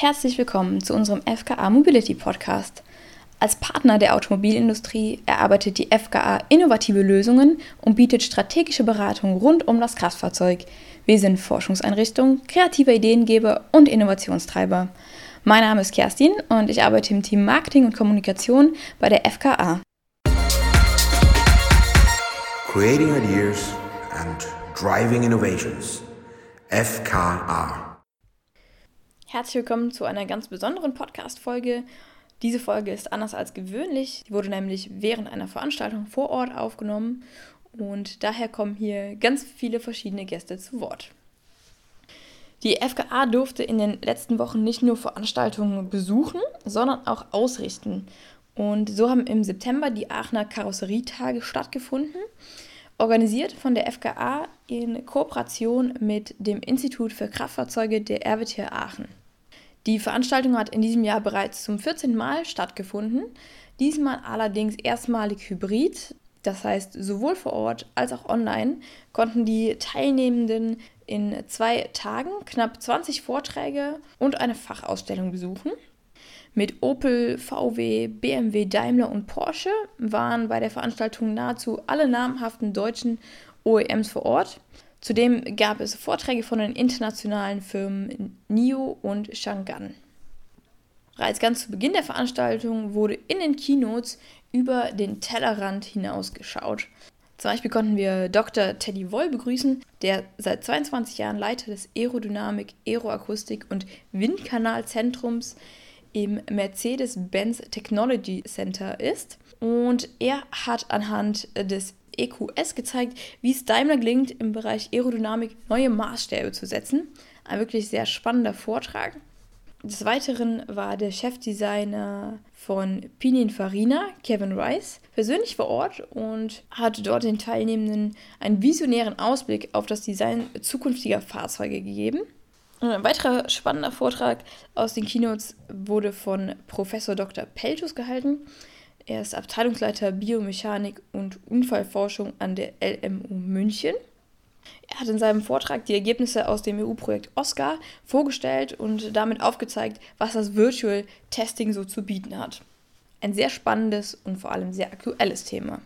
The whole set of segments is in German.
Herzlich willkommen zu unserem FKA Mobility Podcast. Als Partner der Automobilindustrie erarbeitet die FKA innovative Lösungen und bietet strategische Beratung rund um das Kraftfahrzeug. Wir sind Forschungseinrichtung, kreativer Ideengeber und Innovationstreiber. Mein Name ist Kerstin und ich arbeite im Team Marketing und Kommunikation bei der FKA. Creating Ideas and Driving Innovations. FKA. Herzlich willkommen zu einer ganz besonderen Podcast-Folge. Diese Folge ist anders als gewöhnlich. Die wurde nämlich während einer Veranstaltung vor Ort aufgenommen und daher kommen hier ganz viele verschiedene Gäste zu Wort. Die FKA durfte in den letzten Wochen nicht nur Veranstaltungen besuchen, sondern auch ausrichten. Und so haben im September die Aachener Karosserietage stattgefunden, organisiert von der FKA in Kooperation mit dem Institut für Kraftfahrzeuge der RWTH Aachen. Die Veranstaltung hat in diesem Jahr bereits zum 14. Mal stattgefunden, diesmal allerdings erstmalig hybrid. Das heißt, sowohl vor Ort als auch online konnten die Teilnehmenden in zwei Tagen knapp 20 Vorträge und eine Fachausstellung besuchen. Mit Opel, VW, BMW, Daimler und Porsche waren bei der Veranstaltung nahezu alle namhaften deutschen OEMs vor Ort. Zudem gab es Vorträge von den internationalen Firmen NIO und Shangan. Bereits ganz zu Beginn der Veranstaltung wurde in den Keynotes über den Tellerrand hinausgeschaut. Zum Beispiel konnten wir Dr. Teddy Woll begrüßen, der seit 22 Jahren Leiter des Aerodynamik, Aeroakustik und Windkanalzentrums im Mercedes-Benz Technology Center ist. Und er hat anhand des EQS gezeigt, wie es Daimler gelingt, im Bereich Aerodynamik neue Maßstäbe zu setzen. Ein wirklich sehr spannender Vortrag. Des Weiteren war der Chefdesigner von Pininfarina, Kevin Rice, persönlich vor Ort und hat dort den Teilnehmenden einen visionären Ausblick auf das Design zukünftiger Fahrzeuge gegeben. Ein weiterer spannender Vortrag aus den Keynotes wurde von Professor Dr. Peltus gehalten. Er ist Abteilungsleiter Biomechanik und Unfallforschung an der LMU München. Er hat in seinem Vortrag die Ergebnisse aus dem EU-Projekt OSCAR vorgestellt und damit aufgezeigt, was das Virtual Testing so zu bieten hat. Ein sehr spannendes und vor allem sehr aktuelles Thema.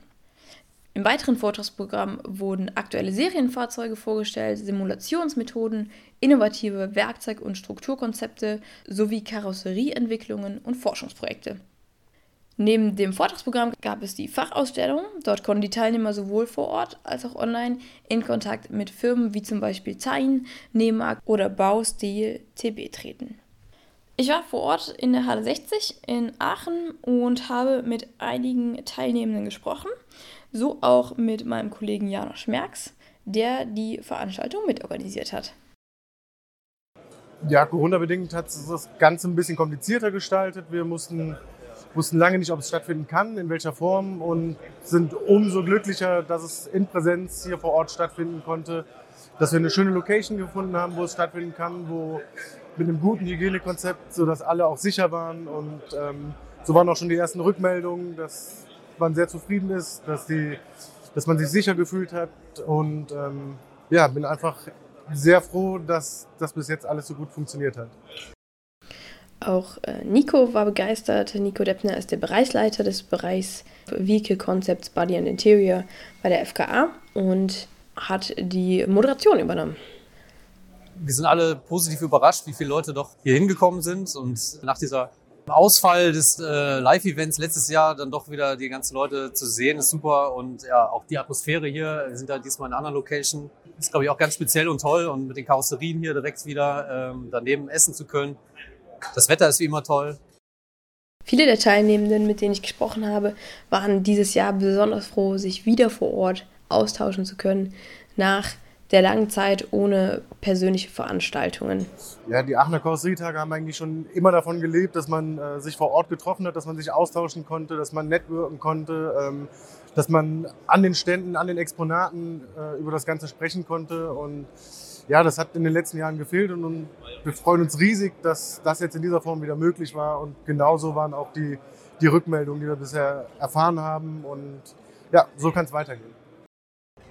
Im weiteren Vortragsprogramm wurden aktuelle Serienfahrzeuge vorgestellt, Simulationsmethoden, innovative Werkzeug- und Strukturkonzepte sowie Karosserieentwicklungen und Forschungsprojekte. Neben dem Vortragsprogramm gab es die Fachausstellung. Dort konnten die Teilnehmer sowohl vor Ort als auch online in Kontakt mit Firmen wie zum Beispiel Zain, Nemark oder Baustil TB treten. Ich war vor Ort in der Halle 60 in Aachen und habe mit einigen Teilnehmenden gesprochen, so auch mit meinem Kollegen Janosch Merks, der die Veranstaltung mitorganisiert hat. Ja, Corona-bedingt hat das Ganze ein bisschen komplizierter gestaltet. Wir mussten wussten lange nicht, ob es stattfinden kann, in welcher Form und sind umso glücklicher, dass es in Präsenz hier vor Ort stattfinden konnte, dass wir eine schöne Location gefunden haben, wo es stattfinden kann, wo mit einem guten Hygienekonzept, sodass alle auch sicher waren und ähm, so waren auch schon die ersten Rückmeldungen, dass man sehr zufrieden ist, dass, die, dass man sich sicher gefühlt hat und ähm, ja, bin einfach sehr froh, dass das bis jetzt alles so gut funktioniert hat. Auch äh, Nico war begeistert. Nico Deppner ist der Bereichsleiter des Bereichs Vehicle Concepts Body and Interior bei der FKA und hat die Moderation übernommen. Wir sind alle positiv überrascht, wie viele Leute doch hier hingekommen sind und nach dieser Ausfall des äh, Live-Events letztes Jahr dann doch wieder die ganzen Leute zu sehen, ist super. Und ja, auch die Atmosphäre hier, wir sind da diesmal in einer anderen Location, ist glaube ich auch ganz speziell und toll. Und mit den Karosserien hier direkt wieder ähm, daneben essen zu können, das Wetter ist wie immer toll. Viele der Teilnehmenden, mit denen ich gesprochen habe, waren dieses Jahr besonders froh, sich wieder vor Ort austauschen zu können. Nach der langen Zeit ohne persönliche Veranstaltungen. Ja, die Aachener Karosserietage haben eigentlich schon immer davon gelebt, dass man äh, sich vor Ort getroffen hat, dass man sich austauschen konnte, dass man networken konnte, ähm, dass man an den Ständen, an den Exponaten äh, über das Ganze sprechen konnte und ja, das hat in den letzten Jahren gefehlt und, und wir freuen uns riesig, dass das jetzt in dieser Form wieder möglich war und genauso waren auch die, die Rückmeldungen, die wir bisher erfahren haben und ja, so kann es weitergehen.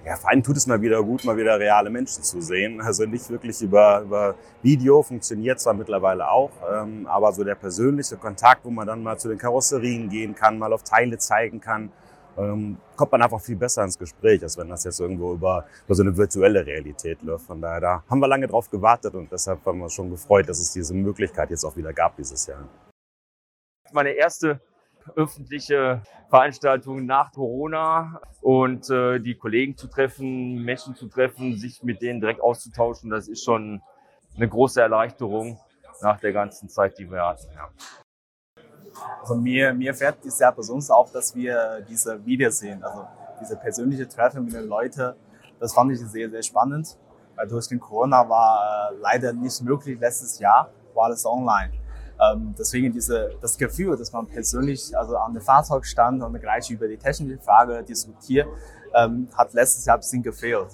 Ja, vor allem tut es mal wieder gut, mal wieder reale Menschen zu sehen. Also nicht wirklich über, über Video, funktioniert zwar mittlerweile auch, ähm, aber so der persönliche Kontakt, wo man dann mal zu den Karosserien gehen kann, mal auf Teile zeigen kann, ähm, kommt man einfach viel besser ins Gespräch, als wenn das jetzt irgendwo über, über so eine virtuelle Realität läuft. Von daher, da haben wir lange drauf gewartet und deshalb haben wir uns schon gefreut, dass es diese Möglichkeit jetzt auch wieder gab dieses Jahr. Meine erste öffentliche Veranstaltung nach Corona und äh, die Kollegen zu treffen, Menschen zu treffen, sich mit denen direkt auszutauschen, das ist schon eine große Erleichterung nach der ganzen Zeit, die wir hatten. Ja. Also mir, mir fährt es sehr besonders auch, dass wir diese Wiedersehen, also diese persönliche Treffen mit den Leuten, das fand ich sehr, sehr spannend. Weil durch den Corona war äh, leider nicht möglich letztes Jahr, war alles online. Ähm, deswegen diese, das Gefühl, dass man persönlich also an der Fahrzeug stand und gleich über die technische Frage diskutiert, ähm, hat letztes Jahr ein bisschen gefehlt.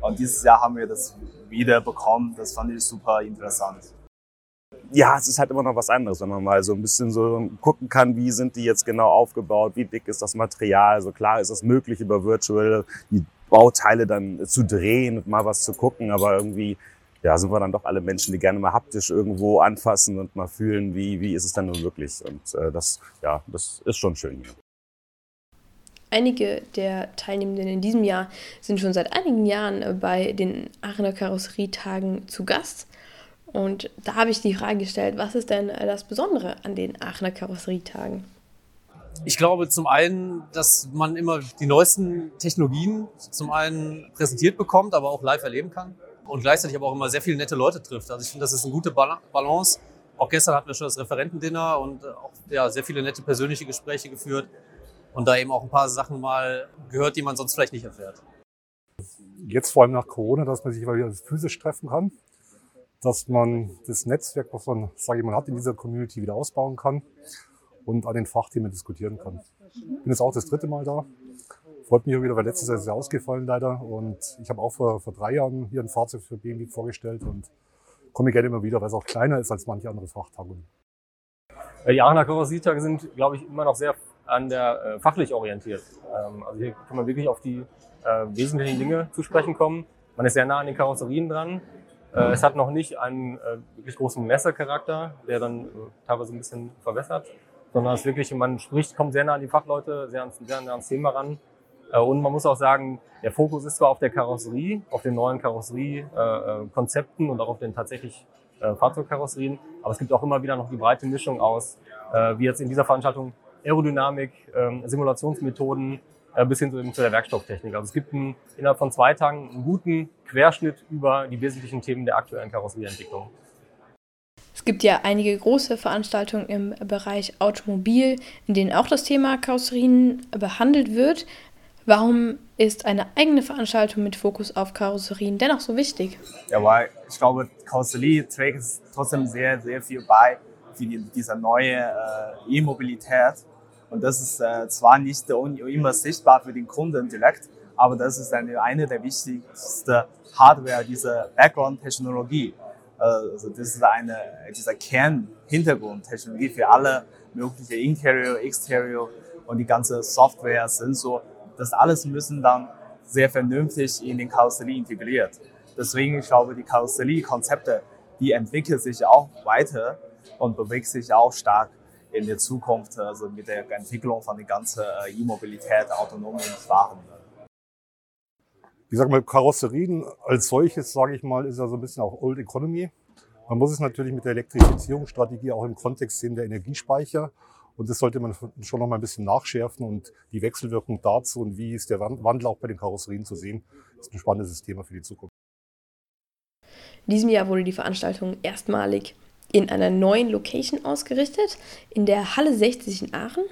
Und dieses Jahr haben wir das wieder bekommen. Das fand ich super interessant. Ja, es ist halt immer noch was anderes, wenn man mal so ein bisschen so gucken kann, wie sind die jetzt genau aufgebaut, wie dick ist das Material. So also klar ist es möglich, über Virtual die Bauteile dann zu drehen und mal was zu gucken, aber irgendwie ja, sind wir dann doch alle Menschen, die gerne mal haptisch irgendwo anfassen und mal fühlen, wie, wie ist es dann nun wirklich. Und äh, das, ja, das ist schon schön hier. Einige der Teilnehmenden in diesem Jahr sind schon seit einigen Jahren bei den Aachener Karosserietagen zu Gast. Und da habe ich die Frage gestellt, was ist denn das Besondere an den Aachener Karosserietagen? Ich glaube zum einen, dass man immer die neuesten Technologien zum einen präsentiert bekommt, aber auch live erleben kann und gleichzeitig aber auch immer sehr viele nette Leute trifft. Also ich finde, das ist eine gute Balance. Auch gestern hatten wir schon das Referentendinner und auch ja, sehr viele nette persönliche Gespräche geführt und da eben auch ein paar Sachen mal gehört, die man sonst vielleicht nicht erfährt. Jetzt vor allem nach Corona, dass man sich wieder physisch treffen kann, dass man das Netzwerk, was man, sage ich mal, hat in dieser Community wieder ausbauen kann und an den Fachthemen diskutieren kann. Ich bin jetzt auch das dritte Mal da Freut mich auch wieder, weil letztes Jahr ist es ausgefallen leider. Und ich habe auch vor, vor drei Jahren hier ein Fahrzeug für BMW vorgestellt und komme gerne immer wieder, weil es auch kleiner ist als manche andere Fachtagungen. Äh, die Aachener Karosserietage sind, glaube ich, immer noch sehr an der äh, fachlich orientiert. Ähm, also hier kann man wirklich auf die äh, wesentlichen Dinge zu sprechen kommen. Man ist sehr nah an den Karosserien dran. Äh, es hat noch nicht einen äh, wirklich großen Messercharakter, der dann äh, teilweise ein bisschen verwässert, sondern es wirklich, man spricht, kommt sehr nah an die Fachleute, sehr, sehr nah ans Thema ran und man muss auch sagen, der Fokus ist zwar auf der Karosserie, auf den neuen Karosseriekonzepten und auch auf den tatsächlich äh, Fahrzeugkarosserien, aber es gibt auch immer wieder noch die breite Mischung aus, äh, wie jetzt in dieser Veranstaltung, Aerodynamik, ähm, Simulationsmethoden bis hin zu, der Werkstofftechnik. Also es gibt einen, innerhalb von zwei Tagen einen guten Querschnitt über die wesentlichen Themen der aktuellen Karosserieentwicklung. Es gibt ja einige große Veranstaltungen im Bereich Automobil, in denen auch das Thema Karosserien behandelt wird. Warum ist eine eigene Veranstaltung mit Fokus auf Karosserien dennoch so wichtig? Ja, weil ich glaube, Karosserie trägt trotzdem sehr, sehr viel bei für die, diese neue äh, E-Mobilität. Und das ist äh, zwar nicht immer sichtbar für den Kunden direkt, aber das ist eine, eine der wichtigsten Hardware dieser Background-Technologie. Äh, also das ist eine, dieser Kern-Hintergrund-Technologie für alle möglichen Interior, Exterior und die ganze Software, Sensor das alles müssen dann sehr vernünftig in den Karosserie integriert. Deswegen, ich glaube, die Karosserie-Konzepte, die entwickeln sich auch weiter und bewegen sich auch stark in der Zukunft, also mit der Entwicklung von der ganzen äh, E-Mobilität, autonomen Fahren. Ich sage mal, Karosserien als solches, sage ich mal, ist ja so ein bisschen auch Old Economy. Man muss es natürlich mit der Elektrifizierungsstrategie auch im Kontext sehen der Energiespeicher und das sollte man schon noch mal ein bisschen nachschärfen und die Wechselwirkung dazu und wie ist der Wandel auch bei den Karosserien zu sehen, ist ein spannendes Thema für die Zukunft. In diesem Jahr wurde die Veranstaltung erstmalig in einer neuen Location ausgerichtet, in der Halle 60 in Aachen.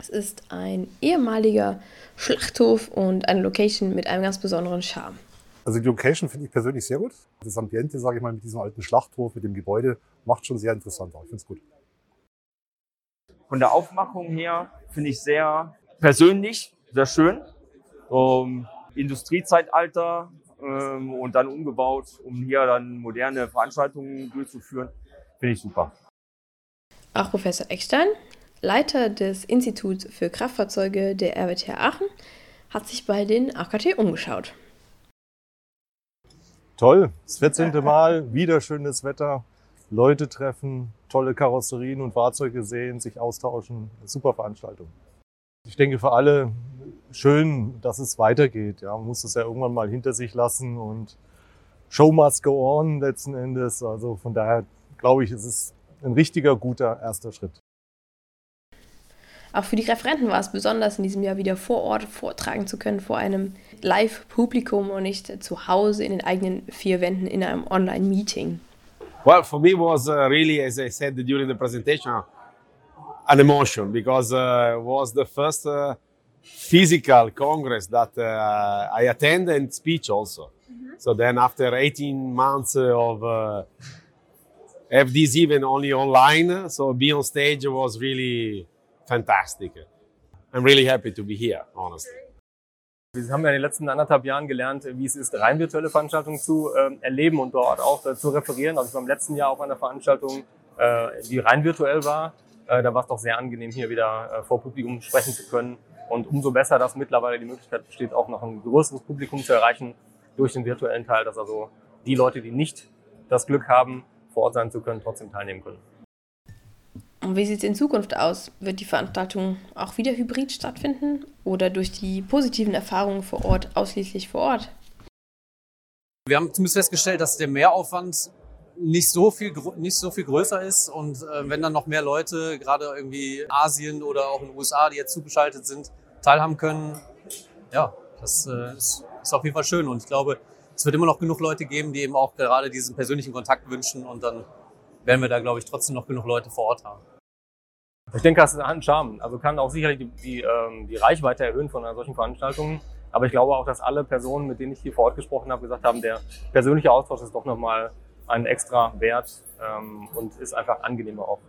Es ist ein ehemaliger Schlachthof und eine Location mit einem ganz besonderen Charme. Also die Location finde ich persönlich sehr gut. Das Ambiente, sage ich mal, mit diesem alten Schlachthof, mit dem Gebäude, macht schon sehr interessant. Ich finde es gut. Von der Aufmachung her finde ich sehr persönlich, sehr schön. Um, Industriezeitalter ähm, und dann umgebaut, um hier dann moderne Veranstaltungen durchzuführen, finde ich super. Auch Professor Eckstein, Leiter des Instituts für Kraftfahrzeuge der RWTH Aachen, hat sich bei den AKT umgeschaut. Toll, das 14. Mal, wieder schönes Wetter, Leute treffen, tolle Karosserien und Fahrzeuge sehen, sich austauschen. Super Veranstaltung. Ich denke für alle schön, dass es weitergeht. Ja, man muss es ja irgendwann mal hinter sich lassen und Show must go on letzten Endes. Also von daher glaube ich, es ist ein richtiger guter erster Schritt. Auch für die Referenten war es besonders, in diesem Jahr wieder vor Ort vortragen zu können, vor einem Live-Publikum und nicht zu Hause in den eigenen vier Wänden in einem Online-Meeting. Well, for me was uh, really, as I said during the presentation, an emotion because uh, it was the first uh, physical congress that uh, I attended and speech also. Mm-hmm. So then after 18 months of uh, have this even only online, so be on stage was really fantastic. I'm really happy to be here, honestly. Wir haben ja in den letzten anderthalb Jahren gelernt, wie es ist, rein virtuelle Veranstaltungen zu äh, erleben und dort auch äh, zu referieren. Also ich war im letzten Jahr auf einer Veranstaltung, äh, die rein virtuell war. Äh, da war es doch sehr angenehm, hier wieder äh, vor Publikum sprechen zu können. Und umso besser, dass mittlerweile die Möglichkeit besteht, auch noch ein größeres Publikum zu erreichen durch den virtuellen Teil, dass also die Leute, die nicht das Glück haben, vor Ort sein zu können, trotzdem teilnehmen können. Und wie sieht es in Zukunft aus? Wird die Veranstaltung auch wieder hybrid stattfinden oder durch die positiven Erfahrungen vor Ort ausschließlich vor Ort? Wir haben zumindest festgestellt, dass der Mehraufwand nicht so viel, nicht so viel größer ist. Und äh, wenn dann noch mehr Leute, gerade irgendwie Asien oder auch in den USA, die jetzt zugeschaltet sind, teilhaben können, ja, das äh, ist, ist auf jeden Fall schön. Und ich glaube, es wird immer noch genug Leute geben, die eben auch gerade diesen persönlichen Kontakt wünschen. Und dann werden wir da, glaube ich, trotzdem noch genug Leute vor Ort haben. Ich denke, das ist ein Charme. Also kann auch sicherlich die, die, ähm, die Reichweite erhöhen von einer solchen Veranstaltung. Aber ich glaube auch, dass alle Personen, mit denen ich hier vor Ort gesprochen habe, gesagt haben, der persönliche Austausch ist doch nochmal ein extra Wert ähm, und ist einfach angenehmer auch,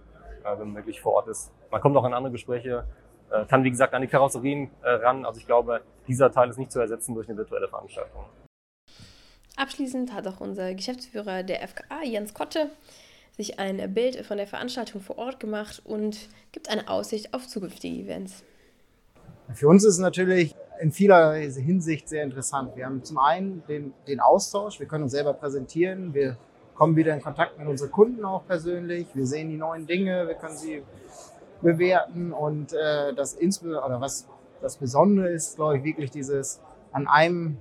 äh, wenn man wirklich vor Ort ist. Man kommt auch an andere Gespräche, äh, kann wie gesagt an die Karosserien äh, ran. Also ich glaube, dieser Teil ist nicht zu ersetzen durch eine virtuelle Veranstaltung. Abschließend hat auch unser Geschäftsführer der FKA, Jens Kotte, sich ein Bild von der Veranstaltung vor Ort gemacht und gibt eine Aussicht auf zukünftige Events. Für uns ist es natürlich in vieler Hinsicht sehr interessant. Wir haben zum einen den, den Austausch, wir können uns selber präsentieren, wir kommen wieder in Kontakt mit unseren Kunden auch persönlich. Wir sehen die neuen Dinge, wir können sie bewerten und äh, das oder was das Besondere ist, glaube ich, wirklich dieses an einem,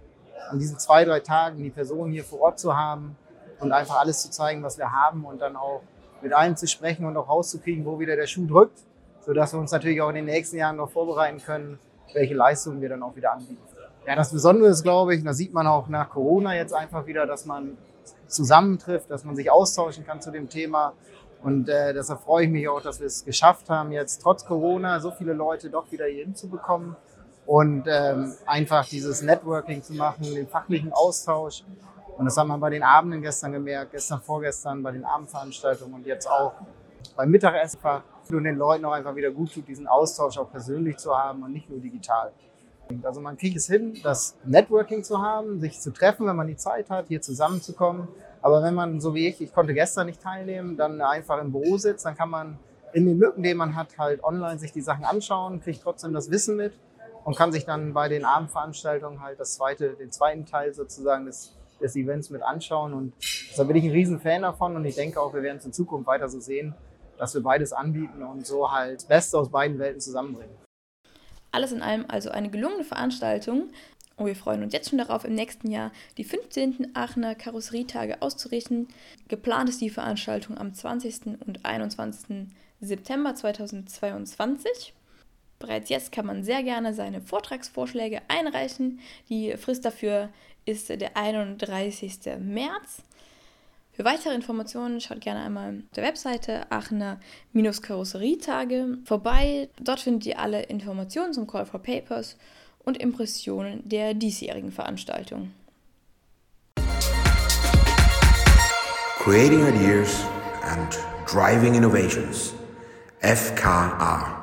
an diesen zwei, drei Tagen die Person hier vor Ort zu haben und einfach alles zu zeigen, was wir haben und dann auch mit allen zu sprechen und auch rauszukriegen, wo wieder der Schuh drückt, sodass wir uns natürlich auch in den nächsten Jahren noch vorbereiten können, welche Leistungen wir dann auch wieder anbieten. Ja, das Besondere ist, glaube ich, da sieht man auch nach Corona jetzt einfach wieder, dass man zusammentrifft, dass man sich austauschen kann zu dem Thema. Und äh, deshalb freue ich mich auch, dass wir es geschafft haben, jetzt trotz Corona so viele Leute doch wieder hier hinzubekommen und ähm, einfach dieses Networking zu machen, den fachlichen Austausch. Und das haben wir bei den Abenden gestern gemerkt, gestern, vorgestern, bei den Abendveranstaltungen und jetzt auch beim Mittagessen, und den Leuten auch einfach wieder gut tut, diesen Austausch auch persönlich zu haben und nicht nur digital. Also man kriegt es hin, das Networking zu haben, sich zu treffen, wenn man die Zeit hat, hier zusammenzukommen. Aber wenn man, so wie ich, ich konnte gestern nicht teilnehmen, dann einfach im Büro sitzt, dann kann man in den Lücken, die man hat, halt online sich die Sachen anschauen, kriegt trotzdem das Wissen mit und kann sich dann bei den Abendveranstaltungen halt das zweite, den zweiten Teil sozusagen des, des Events mit anschauen. Und da bin ich ein riesen Fan davon und ich denke auch, wir werden es in Zukunft weiter so sehen, dass wir beides anbieten und so halt Beste aus beiden Welten zusammenbringen. Alles in allem also eine gelungene Veranstaltung. Und wir freuen uns jetzt schon darauf, im nächsten Jahr die 15. Aachener Karosserietage auszurichten. Geplant ist die Veranstaltung am 20. und 21. September 2022. Bereits jetzt kann man sehr gerne seine Vortragsvorschläge einreichen. Die Frist dafür ist der 31. März. Für weitere Informationen schaut gerne einmal auf der Webseite Aachener-Karosserietage vorbei. Dort findet ihr alle Informationen zum Call for Papers und Impressionen der diesjährigen Veranstaltung. Creating Ideas and Driving Innovations. FKA.